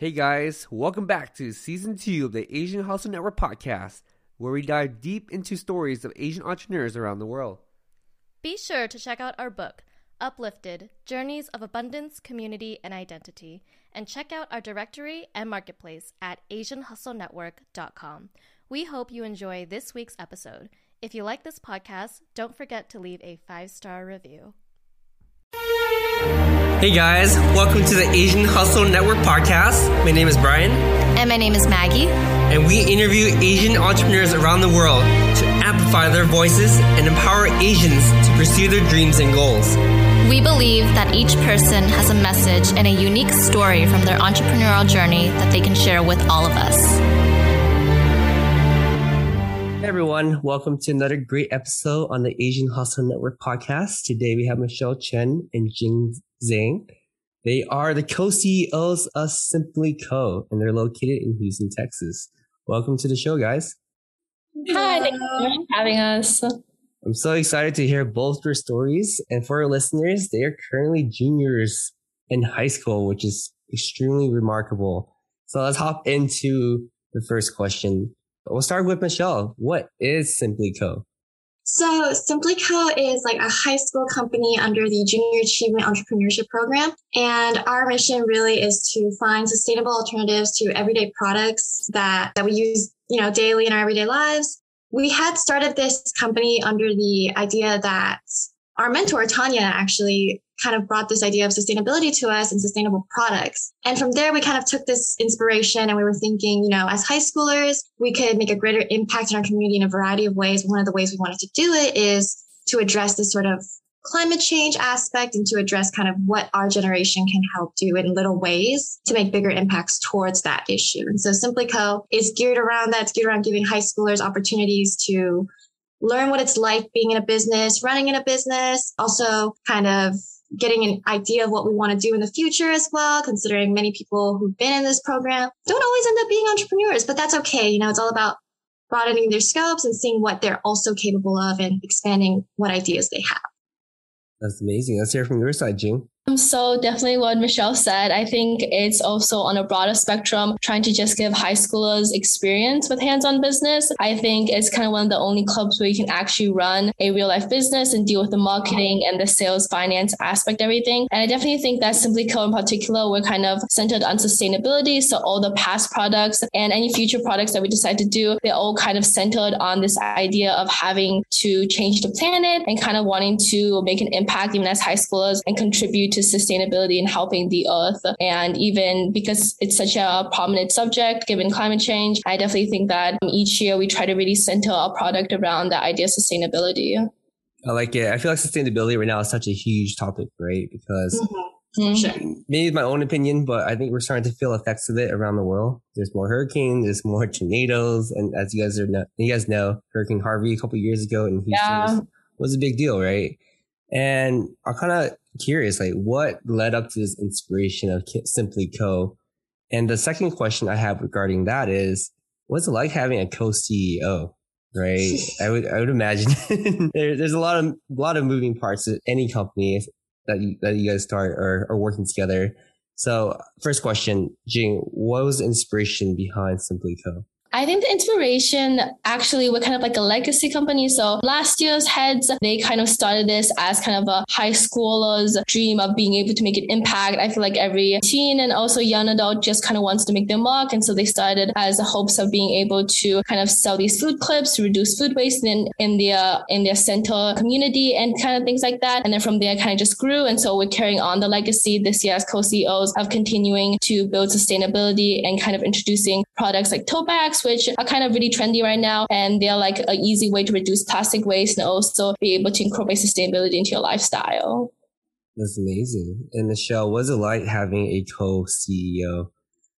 Hey guys, welcome back to season two of the Asian Hustle Network podcast, where we dive deep into stories of Asian entrepreneurs around the world. Be sure to check out our book, Uplifted Journeys of Abundance, Community, and Identity, and check out our directory and marketplace at AsianHustleNetwork.com. We hope you enjoy this week's episode. If you like this podcast, don't forget to leave a five star review. Hey guys, welcome to the Asian Hustle Network podcast. My name is Brian. And my name is Maggie. And we interview Asian entrepreneurs around the world to amplify their voices and empower Asians to pursue their dreams and goals. We believe that each person has a message and a unique story from their entrepreneurial journey that they can share with all of us. Hey everyone, welcome to another great episode on the Asian Hustle Network podcast. Today we have Michelle Chen and Jing Zhang. They are the co-CEOs of Simply Co. and they're located in Houston, Texas. Welcome to the show, guys. Hi, thank you for having us. I'm so excited to hear both your stories. And for our listeners, they are currently juniors in high school, which is extremely remarkable. So let's hop into the first question. We'll start with Michelle. What is Simply Co? So Simply Co is like a high school company under the Junior Achievement Entrepreneurship Program. And our mission really is to find sustainable alternatives to everyday products that, that we use, you know, daily in our everyday lives. We had started this company under the idea that our mentor, Tanya, actually kind of brought this idea of sustainability to us and sustainable products. And from there, we kind of took this inspiration and we were thinking, you know, as high schoolers, we could make a greater impact in our community in a variety of ways. One of the ways we wanted to do it is to address this sort of climate change aspect and to address kind of what our generation can help do in little ways to make bigger impacts towards that issue. And so Simply Co is geared around that. It's geared around giving high schoolers opportunities to learn what it's like being in a business, running in a business, also kind of getting an idea of what we want to do in the future as well, considering many people who've been in this program don't always end up being entrepreneurs, but that's okay. You know, it's all about broadening their scopes and seeing what they're also capable of and expanding what ideas they have. That's amazing. Let's hear from your side, Jing. Um, so definitely what Michelle said. I think it's also on a broader spectrum, trying to just give high schoolers experience with hands-on business. I think it's kind of one of the only clubs where you can actually run a real life business and deal with the marketing and the sales finance aspect, everything. And I definitely think that Simply Co in particular, we're kind of centered on sustainability. So all the past products and any future products that we decide to do, they're all kind of centered on this idea of having to change the planet and kind of wanting to make an impact even as high schoolers and contribute to to sustainability and helping the earth. And even because it's such a prominent subject given climate change, I definitely think that each year we try to really center our product around the idea of sustainability. I like it. I feel like sustainability right now is such a huge topic, right? Because mm-hmm. Sure. Maybe it's my own opinion, but I think we're starting to feel effects of it around the world. There's more hurricanes, there's more tornadoes, and as you guys are, know, you guys know, Hurricane Harvey a couple years ago in Houston yeah. was, was, a big deal, right? And I'm kind of curious, like what led up to this inspiration of Simply Co. And the second question I have regarding that is, what's it like having a co-CEO? Right, I would I would imagine there, there's a lot of a lot of moving parts to any company that you, that you guys start or are working together. So, first question, Jing, what was the inspiration behind Simply Co? I think the inspiration actually we're kind of like a legacy company. So last year's heads, they kind of started this as kind of a high schooler's dream of being able to make an impact. I feel like every teen and also young adult just kind of wants to make their mark. And so they started as the hopes of being able to kind of sell these food clips reduce food waste in, in their in their center community and kind of things like that. And then from there kind of just grew. And so we're carrying on the legacy this year as co-CEOs of continuing to build sustainability and kind of introducing products like tote bags which are kind of really trendy right now. And they're like an easy way to reduce plastic waste and also be able to incorporate sustainability into your lifestyle. That's amazing. And Michelle, was it like having a co-CEO?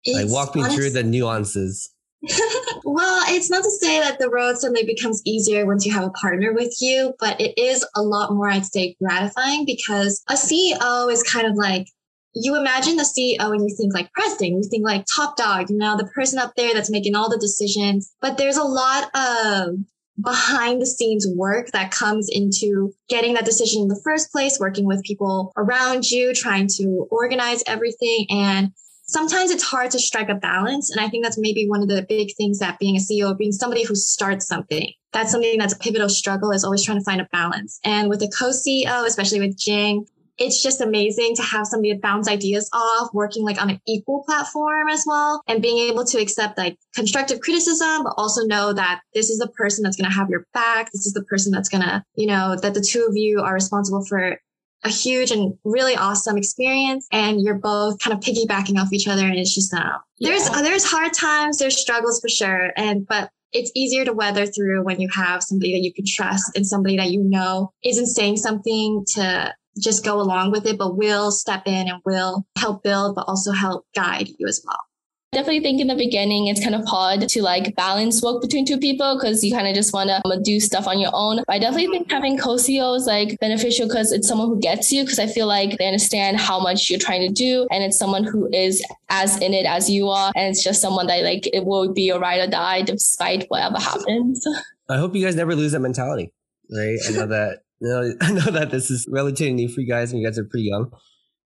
Like walk me through the nuances. well, it's not to say that the road suddenly becomes easier once you have a partner with you, but it is a lot more, I'd say, gratifying because a CEO is kind of like you imagine the CEO and you think like president, you think like top dog, you know, the person up there that's making all the decisions. But there's a lot of behind the scenes work that comes into getting that decision in the first place, working with people around you, trying to organize everything. And sometimes it's hard to strike a balance. And I think that's maybe one of the big things that being a CEO, being somebody who starts something, that's something that's a pivotal struggle is always trying to find a balance. And with a co-CEO, especially with Jing, it's just amazing to have somebody to bounce ideas off, working like on an equal platform as well, and being able to accept like constructive criticism, but also know that this is the person that's going to have your back. This is the person that's going to, you know, that the two of you are responsible for a huge and really awesome experience and you're both kind of piggybacking off each other and it's just uh, there's yeah. there's hard times there's struggles for sure and but it's easier to weather through when you have somebody that you can trust and somebody that you know isn't saying something to just go along with it but will step in and will help build but also help guide you as well definitely think in the beginning it's kind of hard to like balance work between two people because you kind of just want to um, do stuff on your own. But I definitely think having co-CEO is like beneficial because it's someone who gets you because I feel like they understand how much you're trying to do and it's someone who is as in it as you are and it's just someone that like it will be a ride or die despite whatever happens. I hope you guys never lose that mentality, right? I know that you know, I know that this is relatively new for you guys and you guys are pretty young,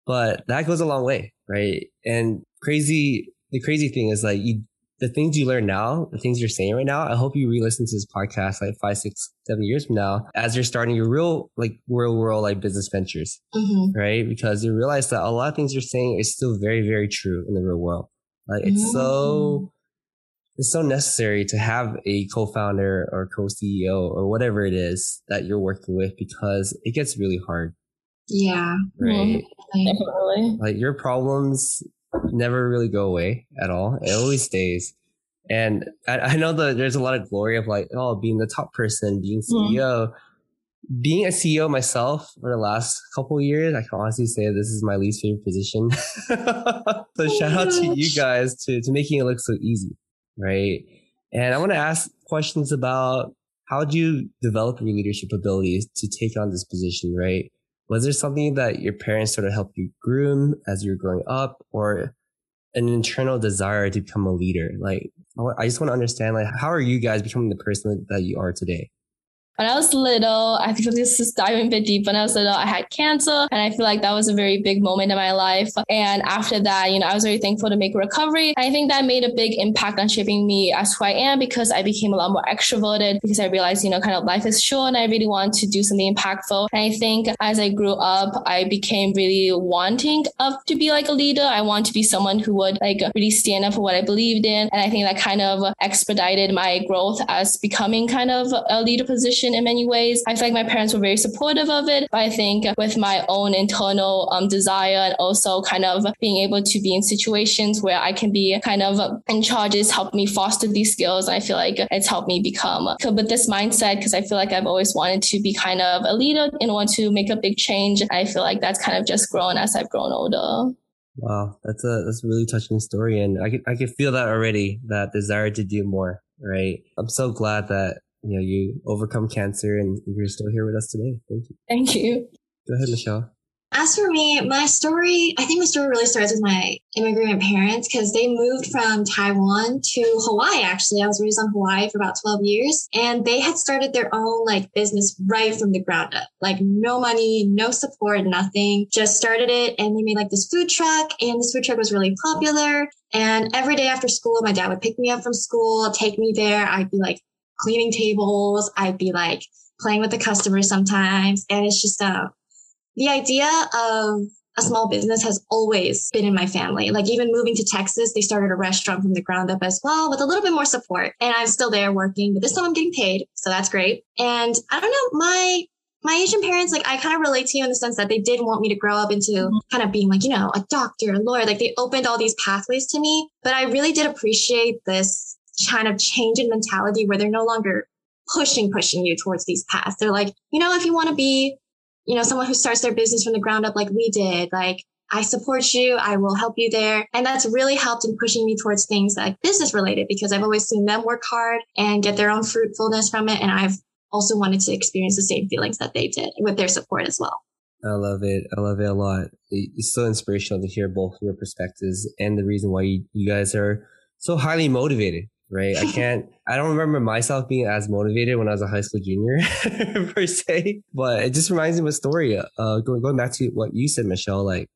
but that goes a long way, right? And crazy the crazy thing is like you, the things you learn now, the things you're saying right now, I hope you re-listen to this podcast like five, six, seven years from now as you're starting your real, like real world, like business ventures, mm-hmm. right? Because you realize that a lot of things you're saying is still very, very true in the real world. Like it's mm-hmm. so, it's so necessary to have a co-founder or co-CEO or whatever it is that you're working with because it gets really hard. Yeah. Right. Definitely. Like your problems never really go away at all. It always stays. And I, I know that there's a lot of glory of like, oh, being the top person, being CEO. Mm. Being a CEO myself for the last couple years, I can honestly say this is my least favorite position. so oh shout out to you guys to, to making it look so easy. Right. And I want to ask questions about how do you develop your leadership abilities to take on this position, right? was there something that your parents sort of helped you groom as you were growing up or an internal desire to become a leader? Like, I just want to understand, like, how are you guys becoming the person that you are today? When I was little, I think this is diving a bit deep. When I was little, I had cancer, and I feel like that was a very big moment in my life. And after that, you know, I was very thankful to make recovery. I think that made a big impact on shaping me as who I am because I became a lot more extroverted because I realized, you know, kind of life is short and I really want to do something impactful. And I think as I grew up, I became really wanting of to be like a leader. I want to be someone who would like really stand up for what I believed in. And I think that kind of expedited my growth as becoming kind of a leader position in many ways. I feel like my parents were very supportive of it, but I think with my own internal um, desire and also kind of being able to be in situations where I can be kind of in charge has helped me foster these skills. And I feel like it's helped me become with this mindset because I feel like I've always wanted to be kind of a leader and want to make a big change. I feel like that's kind of just grown as I've grown older. Wow, that's a that's a really touching story, and I can I can feel that already. That desire to do more, right? I'm so glad that you know, you overcome cancer and you're still here with us today. Thank you. Thank you. Go ahead, Michelle. As for me, my story, I think my story really starts with my immigrant parents because they moved from Taiwan to Hawaii. Actually, I was raised on Hawaii for about 12 years and they had started their own like business right from the ground up. Like no money, no support, nothing. Just started it and they made like this food truck and this food truck was really popular. And every day after school, my dad would pick me up from school, take me there. I'd be like cleaning tables. I'd be like playing with the customers sometimes. And it's just, uh, the idea of a small business has always been in my family. Like even moving to Texas, they started a restaurant from the ground up as well with a little bit more support. And I'm still there working, but this time I'm getting paid. So that's great. And I don't know, my my Asian parents, like I kind of relate to you in the sense that they did want me to grow up into mm-hmm. kind of being like, you know, a doctor, a lawyer. Like they opened all these pathways to me, but I really did appreciate this kind of change in mentality where they're no longer pushing, pushing you towards these paths. They're like, you know, if you want to be, you know, someone who starts their business from the ground up like we did, like I support you. I will help you there. And that's really helped in pushing me towards things like business related because I've always seen them work hard and get their own fruitfulness from it. And I've also wanted to experience the same feelings that they did with their support as well. I love it. I love it a lot. It's so inspirational to hear both your perspectives and the reason why you, guys are so highly motivated right? I can't, I don't remember myself being as motivated when I was a high school junior per se, but it just reminds me of a story. Uh, going, going back to what you said, Michelle, like,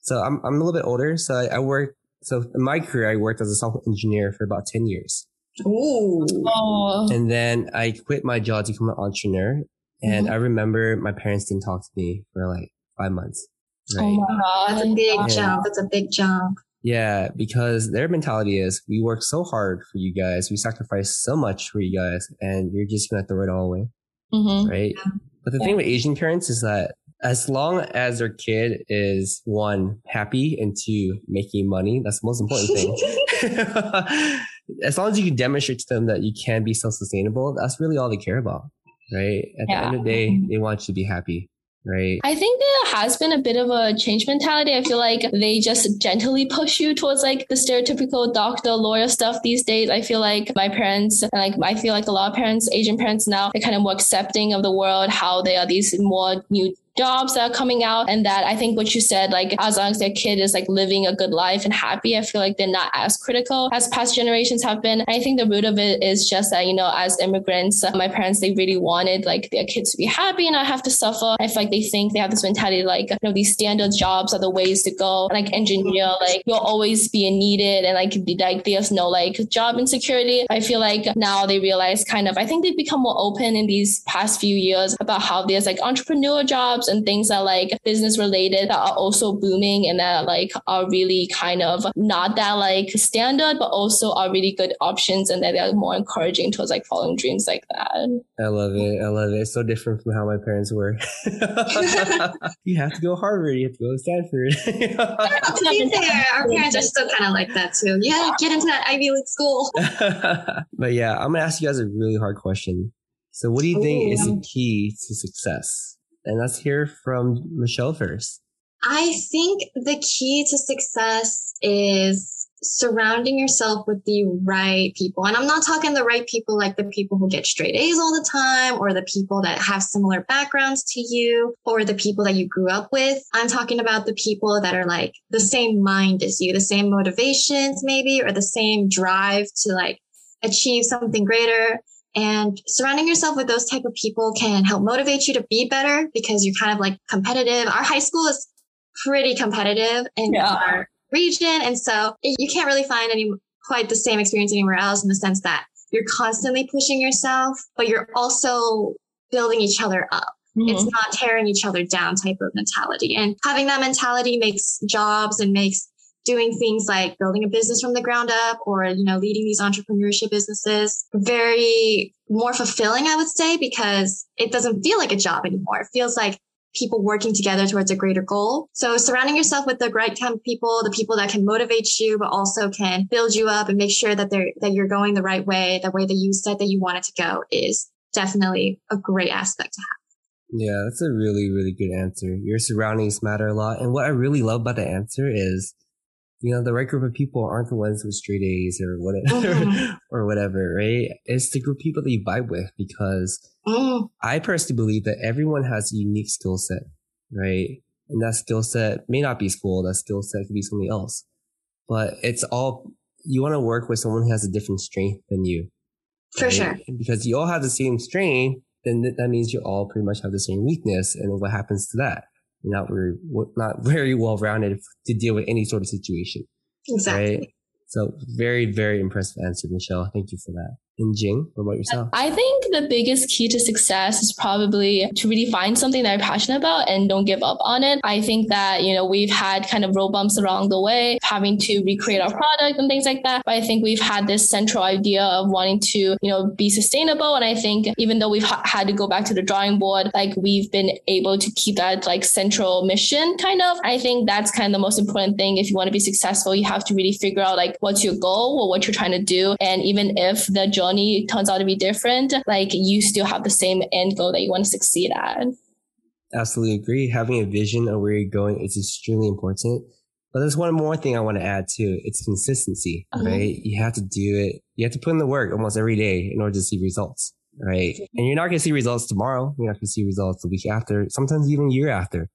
so I'm, I'm a little bit older. So I, I worked So in my career, I worked as a software engineer for about 10 years. Ooh. Oh. And then I quit my job to become an entrepreneur. And Mm-hmm. I remember my parents didn't talk to me for like five months. Oh my god. That's a big Yeah. jump. That's a big jump. Yeah, because their mentality is we work so hard for you guys, we sacrifice so much for you guys, and you're just gonna throw it all away, Mhm. right? But the thing with Asian parents is that as long as their kid is one happy and two making money, that's the most important thing. as long as you can demonstrate to them that you can be self-sustainable, that's really all they care about, right? At the end of the day, they want you to be happy, right? I think there has been a bit of a change mentality. I feel like they just gently push you towards like the stereotypical doctor, lawyer stuff these days. I feel like my parents, and like I feel like a lot of parents, Asian parents now, they're kind of more accepting of the world, how they are these more new jobs that are coming out and that I think what you said, like as long as their kid is like living a good life and happy, I feel like they're not as critical as past generations have been. I think the root of it is just that, you know, as immigrants, uh, my parents, they really wanted like their kids to be happy and not have to suffer. I feel like they think they have this mentality like, you know, these standard jobs are the ways to go. Like engineer, like you'll always be needed and like, be- like there's no like job insecurity. I feel like now they realize kind of, I think they've become more open in these past few years about how there's like entrepreneur jobs and things that like business related that are also booming and that like are really kind of not that like standard, but also are really good options and that they're more encouraging towards like following dreams like that. I love it. I love it. It's so different from how my parents were. you have to go Harvard. You have to go to Stanford. to be fair, our parents are still kind of like that too. Yeah, get into that Ivy League school. but yeah, I'm gonna ask you guys a really hard question. So, what do you think is the key to success? And let's hear from Michelle first. I think the key to success is surrounding yourself with the right people. And I'm not talking the right people like the people who get straight A's all the time or the people that have similar backgrounds to you or the people that you grew up with. I'm talking about the people that are like the same mind as you, the same motivations maybe, or the same drive to like achieve something greater. And surrounding yourself with those type of people can help motivate you to be better because you're kind of like competitive. Our high school is pretty competitive in Yeah. our region. And so you can't really find any quite the same experience anywhere else in the sense that you're constantly pushing yourself, but you're also building each other up. It's mm-hmm. not tearing each other down type of mentality. And having that mentality makes jobs and makes doing things like building a business from the ground up or, you know, leading these entrepreneurship businesses very more fulfilling, I would say, because it doesn't feel like a job anymore. It feels like people working together towards a greater goal. So surrounding yourself with the right kind of people, the people that can motivate you, but also can build you up and make sure that they're, that you're going the right way, the way that you said that you wanted to go is definitely a great aspect to have. Yeah, that's a really, really good answer. Your surroundings matter a lot. And what I really love about the answer is, you know, the right group of people aren't the ones with straight A's or whatever, Mhm. or whatever, right? It's the group of people that you vibe with because Mm, I personally believe that everyone has a unique skill set, right? And that skill set may not be school. That skill set could be something else, but it's all, you want to work with someone who has a different strength than you. for right? sure. Because you all have the same strength, then th- that means you all pretty much have the same weakness. And what happens to that? Not very, not very well rounded to deal with any sort of situation, Exactly. right? So very, very impressive answer, Michelle. Thank you for that. And Jing, what about yourself? I think the biggest key to success is probably to really find something that you're passionate about and don't give up on it. I think that, you know, we've had kind of road bumps along the way, having to recreate our product and things like that. But I think we've had this central idea of wanting to, you know, be sustainable. And I think even though we've ha- had to go back to the drawing board, like we've been able to keep that like central mission kind of. I think that's kind of the most important thing. If you want to be successful, you have to really figure out like what's your goal or what you're trying to do. And even if the journey turns out to be different, like you still have the same end goal that you want to succeed at. Absolutely agree. Having a vision of where you're going is extremely important. But there's one more thing I want to add too. It's consistency, Uh-huh. right? You have to do it. You have to put in the work almost every day in order to see results, right? And you're not going to see results tomorrow. You're not going to see results the week after, sometimes even year after.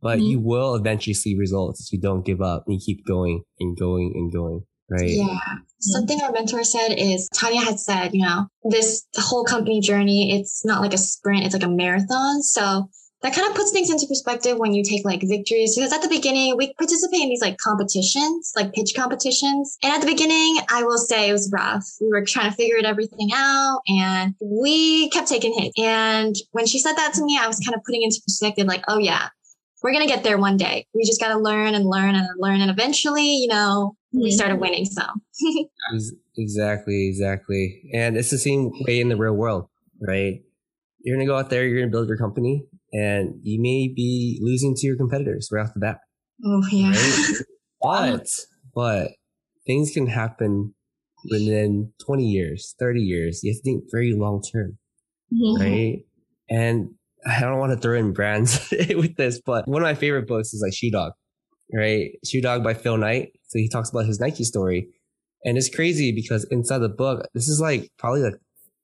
But Mhm. you will eventually see results if you don't give up and you keep going and going and going, right? Yeah. Something our mentor said is Tanya had said, you know, this whole company journey, it's not like a sprint, it's like a marathon. So that kind of puts things into perspective when you take like victories. Because at the beginning, we participate in these like competitions, like pitch competitions. And at the beginning, I will say it was rough. We were trying to figure it everything out and we kept taking hits. And when she said that to me, I was kind of putting into perspective, like, oh yeah, we're going to get there one day. We just got to learn and learn and learn. And eventually, you know, we mm-hmm. started winning some. exactly, exactly. And it's the same way in the real world, right? You're going to go out there, you're going to build your company, and you may be losing to your competitors right off the bat. Oh, yeah. Right? but, but things can happen within 20 years, 30 years. You have to think very long term, mm-hmm. right? And I don't want to throw in brands with this, but one of my favorite books is like Shoe Dog, right? Shoe Dog by Phil Knight. So he talks about his Nike story. And it's crazy because inside the book, this is like probably like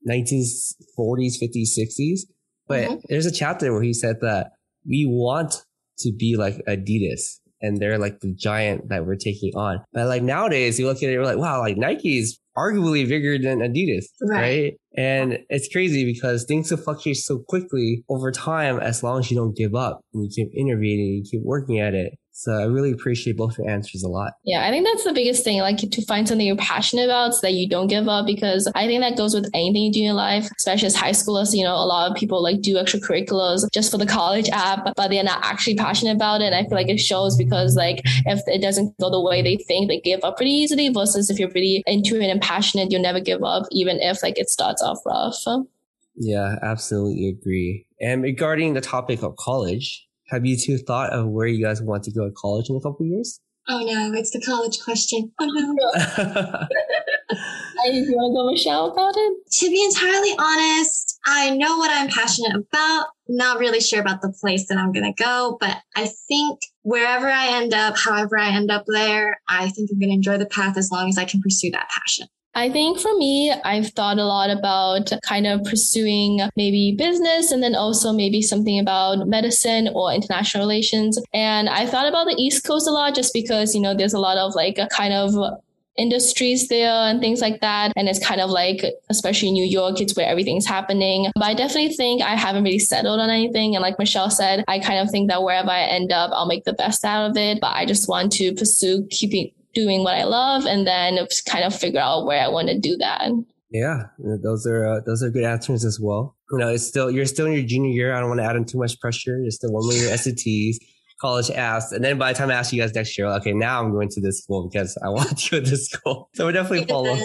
1940s, 50s, 60s. But mm-hmm. there's a chapter where he said that we want to be like Adidas and they're like the giant that we're taking on. But like nowadays, you look at it, you're like, wow, like Nike is arguably bigger than Adidas, right? right? And it's crazy because things will fluctuate so quickly over time as long as you don't give up and you keep innovating, you keep working at it. So I really appreciate both your answers a lot. Yeah, I think that's the biggest thing, like to find something you're passionate about so that you don't give up because I think that goes with anything you do in life, especially as high schoolers, you know, a lot of people like do extracurriculars just for the college app, but they're not actually passionate about it. And I feel like it shows because like if it doesn't go the way they think, they give up pretty easily versus if you're really into it and passionate, you'll never give up, even if like it starts off rough. Yeah, absolutely agree. And regarding the topic of college, have you two thought of where you guys want to go to college in a couple years? Oh no, it's the college question. Oh no. you want to go, Michelle, about it? To be entirely honest, I know what I'm passionate about. Not really sure about the place that I'm going to go, but I think wherever I end up, however I end up there, I think I'm going to enjoy the path as long as I can pursue that passion. I think for me, I've thought a lot about kind of pursuing maybe business and then also maybe something about medicine or international relations. And I thought about the East Coast a lot just because, you know, there's a lot of like a kind of industries there and things like that. And it's kind of like, especially New York, it's where everything's happening. But I definitely think I haven't really settled on anything. And like Michelle said, I kind of think that wherever I end up, I'll make the best out of it. But I just want to pursue keeping doing what I love and then kind of figure out where I want to do that. Yeah, those are uh, those are good answers as well. You know, it's still you're still in your junior year. I don't want to add in too much pressure. You're still one more year SATs, college apps, and then by the time I ask you guys next year, okay, now I'm going to this school because I want to go to this school. So we definitely follow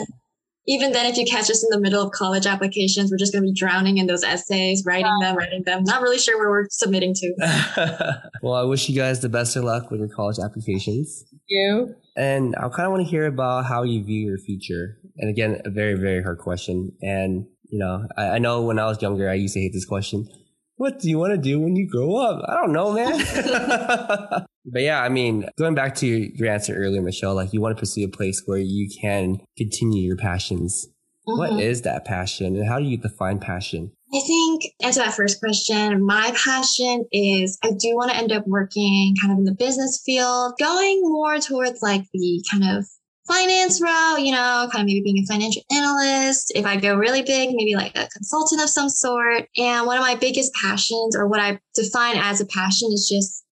even then, if you catch us in the middle of college applications, we're just going to be drowning in those essays, writing them, writing them. Not really sure where we're submitting to. well, I wish you guys the best of luck with your college applications. Thank you. And I kind of want to hear about how you view your future. And again, a very, very hard question. And, you know, I, I know when I was younger, I used to hate this question. What do you want to do when you grow up? I don't know, man. But yeah, I mean, going back to your, answer earlier, Michelle, like you want to pursue a place where you can continue your passions. Mm-hmm. What is that passion and how do you define passion? I think answer that first question. My passion is I do want to end up working kind of in the business field, going more towards like the kind of finance route, you know, kind of maybe being a financial analyst. If I go really big, maybe like a consultant of some sort. And one of my biggest passions or what I define as a passion is just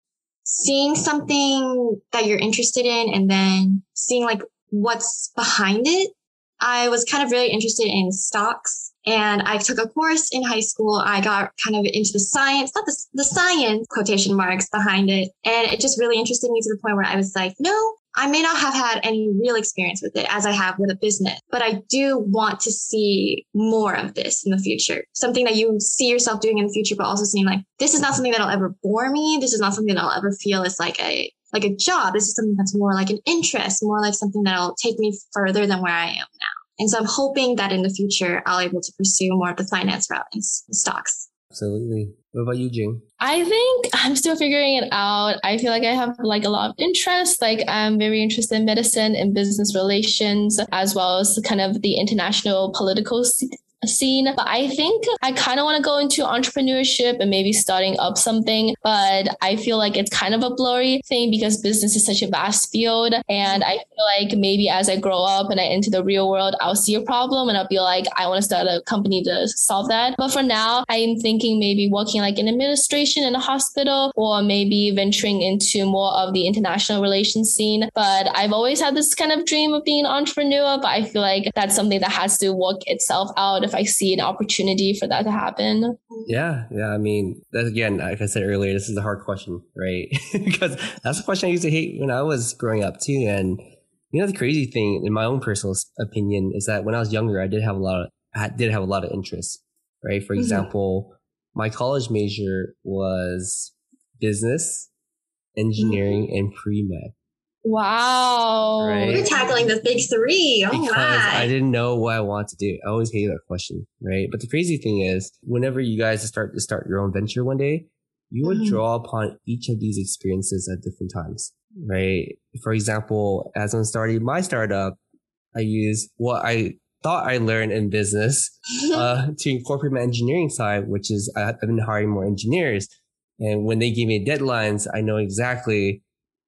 seeing something that you're interested in and then seeing like what's behind it. I was kind of really interested in stocks and I took a course in high school. I got kind of into the science, not the, the science quotation marks behind it. And it just really interested me to the point where I was like, no, I may not have had any real experience with it as I have with a business, but I do want to see more of this in the future. Something that you see yourself doing in the future, but also seeing like, this is not something that'll ever bore me. This is not something that I'll ever feel as like a, like a job. This is something that's more like an interest, more like something that'll take me further than where I am now. And so I'm hoping that in the future, I'll be able to pursue more of the finance route in stocks. Absolutely. What about you, Jing? I think I'm still figuring it out. I feel like I have like a lot of interest. Like I'm very interested in medicine and business relations, as well as kind of the international political scene. But I think I kind of want to go into entrepreneurship and maybe starting up something. But I feel like it's kind of a blurry thing because business is such a vast field. And I feel like maybe as I grow up and I enter the real world, I'll see a problem and I'll be like, I want to start a company to solve that. But for now, I'm thinking maybe working like in administration in a hospital or maybe venturing into more of the international relations scene. But I've always had this kind of dream of being an entrepreneur, but I feel like that's something that has to work itself out if I see an opportunity for that to happen. Yeah, yeah. I mean, again, like I said earlier, this is a hard question, right? because that's a question I used to hate when I was growing up too. And you know, the crazy thing, in my own personal opinion, is that when I was younger, I did have a lot of, I did have a lot of interests, right? For mm-hmm. example, my college major was business, engineering, mm-hmm. and pre med. Wow. Right? You're tackling the big three. Oh because my. I didn't know what I want to do. I always hated that question, right? But the crazy thing is, whenever you guys start to start your own venture one day, you would mm-hmm. draw upon each of these experiences at different times, right? For example, as I'm starting my startup, I use what I thought I learned in business uh, to incorporate my engineering side, which is I've been hiring more engineers. And when they give me deadlines, I know exactly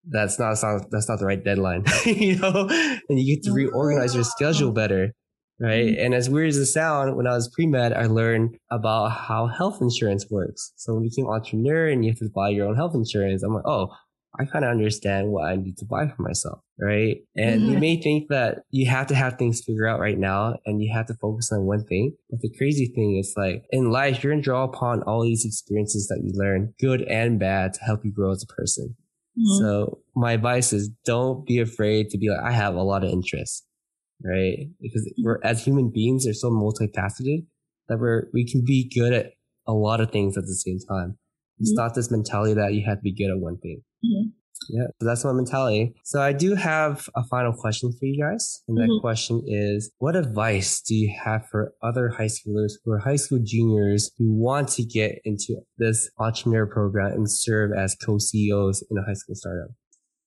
that's not, that's not, that's not the right deadline, you know, and you get to reorganize your schedule better. Right. Mm-hmm. And as weird as it sounds, when I was pre-med, I learned about how health insurance works. So when you became entrepreneur and you have to buy your own health insurance, I'm like, oh, I kind of understand what I need to buy for myself. Right. And mm-hmm. you may think that you have to have things figured out right now and you have to focus on one thing. But the crazy thing is like in life, you're going to draw upon all these experiences that you learn, good and bad to help you grow as a person. Mm-hmm. So my advice is don't be afraid to be like, I have a lot of interests, right? Because we're, as human beings, they're so multifaceted that we're, we can be good at a lot of things at the same time. It's mm-hmm. not this mentality that you have to be good at one thing. Mm-hmm. Yeah, so that's my mentality. So I do have a final question for you guys. And that mm-hmm. question is, what advice do you have for other high schoolers who are high school juniors who want to get into this entrepreneur program and serve as co-CEOs in a high school startup?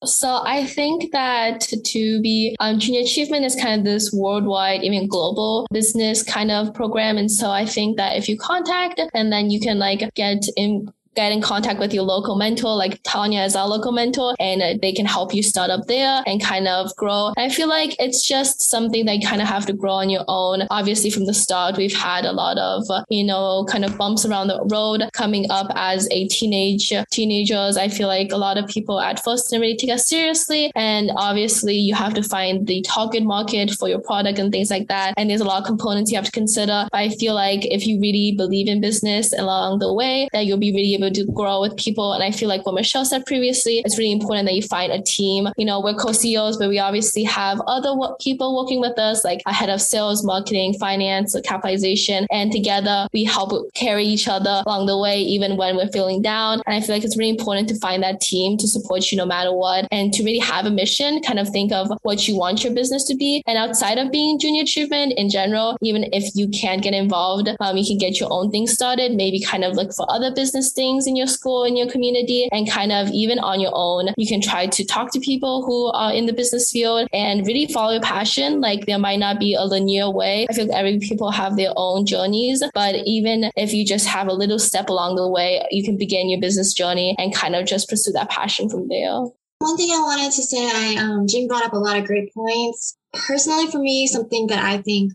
So I think that to be um, junior achievement is kind of this worldwide, even global business kind of program. And so I think that if you contact and then you can like get in get in contact with your local mentor, like Tanya is our local mentor, and uh, they can help you start up there and kind of grow. I feel like it's just something that you kind of have to grow on your own. Obviously, from the start, we've had a lot of, uh, you know, kind of bumps around the road coming up as a teenage teenagers. I feel like a lot of people at first didn't really take us seriously. And obviously, you have to find the target market for your product and things like that. And there's a lot of components you have to consider. But I feel like if you really believe in business along the way, that you'll be really able able to grow with people. And I feel like what Michelle said previously, it's really important that you find a team. You know, we're co-CEOs, but we obviously have other people working with us, like a head of sales, marketing, finance, capitalization. And together we help carry each other along the way, even when we're feeling down. And I feel like it's really important to find that team to support you no matter what and to really have a mission, kind of think of what you want your business to be. And outside of being junior achievement in general, even if you can't get involved, um, you can get your own thing started, maybe kind of look for other business things things in your school, in your community, and kind of even on your own, you can try to talk to people who are in the business field and really follow your passion. Like there might not be a linear way. I feel like every people have their own journeys, but even if you just have a little step along the way, you can begin your business journey and kind of just pursue that passion from there. One thing I wanted to say, I um, Jing brought up a lot of great points. Personally, for me, something that I think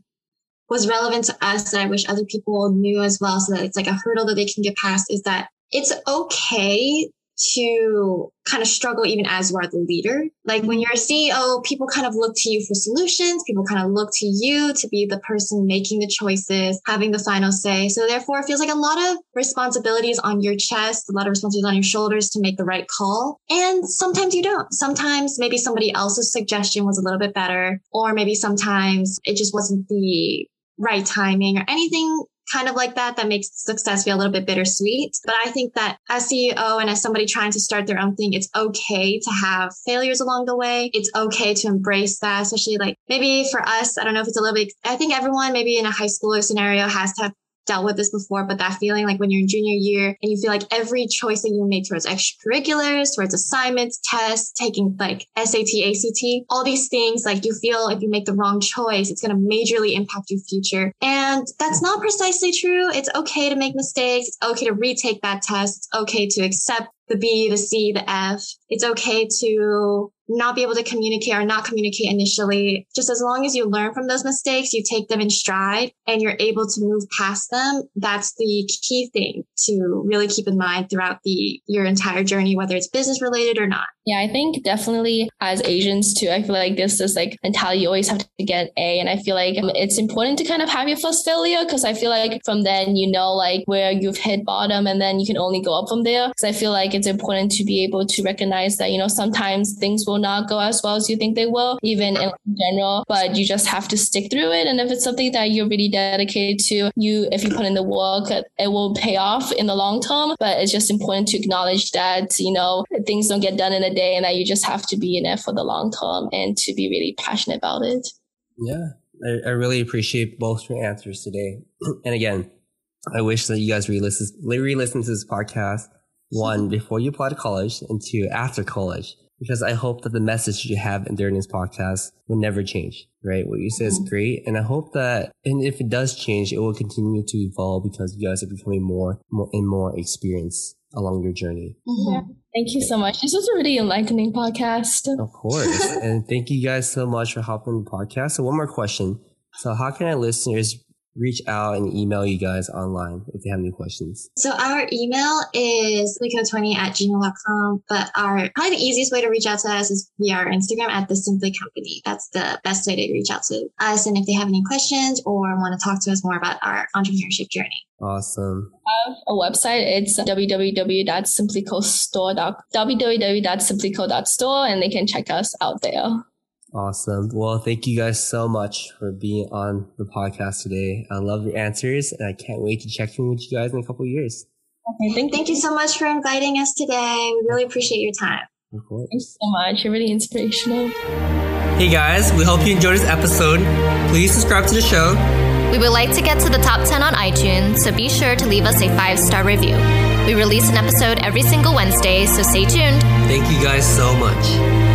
was relevant to us that I wish other people knew as well, so that it's like a hurdle that they can get past, is that it's okay to kind of struggle even as you are the leader. Like when mm-hmm. you're a CEO, people kind of look to you for solutions. People kind of look to you to be the person making the choices, having the final say. So therefore it feels like a lot of responsibilities on your chest, a lot of responsibilities on your shoulders to make the right call. And sometimes you don't. Sometimes maybe somebody else's suggestion was a little bit better, or maybe sometimes it just wasn't the right timing or anything kind of like that that makes success feel a little bit bittersweet. But I think that as CEO and as somebody trying to start their own thing, it's okay to have failures along the way. It's okay to embrace that, especially like maybe for us, I don't know if it's a little bit, I think everyone maybe in a high schooler scenario has to have dealt with this before, but that feeling like when you're in junior year and you feel like every choice that you make towards extracurriculars, towards assignments, tests, taking like SAT, ACT, all these things, like you feel if you make the wrong choice, it's going to majorly impact your future. And that's not precisely true. It's okay to make mistakes. It's okay to retake that test. It's okay to accept the B, the C, the F. It's okay to not be able to communicate or not communicate initially. Just as long as you learn from those mistakes, you take them in stride and you're able to move past them. That's the key thing to really keep in mind throughout the your entire journey, whether it's business related or not. Yeah, I think definitely as Asians too, I feel like this is like mentality you always have to get A. And I feel like um, it's important to kind of have your first failure because I feel like from then you know like where you've hit bottom and then you can only go up from there. Because I feel like it's important to be able to recognize that, you know, sometimes things will not go as well as you think they will, even in general, but you just have to stick through it. And if it's something that you're really dedicated to, you, if you put in the work, it will pay off in the long term. But it's just important to acknowledge that, you know, things don't get done in a day and that you just have to be in it for the long term and to be really passionate about it. Yeah, I, I really appreciate both your answers today. and again, I wish that you guys re-listen, re-listen to this podcast one before you apply to college and two after college because I hope that the message you have during this podcast will never change, right? What you say is mm-hmm. great. And I hope that, and if it does change, it will continue to evolve because you guys are becoming more, more and more experienced along your journey. Mm-hmm. Thank you so much. This was a really enlightening podcast. Of course. and thank you guys so much for hopping on the podcast. So one more question. So how can our listeners reach out and email you guys online if they have any questions? So our email is simplyco20 at gmail.com, but our probably the easiest way to reach out to us is via our Instagram at the Simply Company. That's the best way to reach out to us. And if they have any questions or want to talk to us more about our entrepreneurship journey. Awesome. have a website. It's www.simplyco.store. www.simplyco.store and they can check us out there. Awesome. Well, thank you guys so much for being on the podcast today. I love your answers and I can't wait to check in with you guys in a couple years. Okay, thank, thank you so much for inviting us today. We really appreciate your time. Of course. Thank you so much. You're really inspirational. Hey guys, we hope you enjoyed this episode. Please subscribe to the show. We would like to get to the top 10 on iTunes, so be sure to leave us a five star review. We release an episode every single Wednesday, so stay tuned. Thank you guys so much.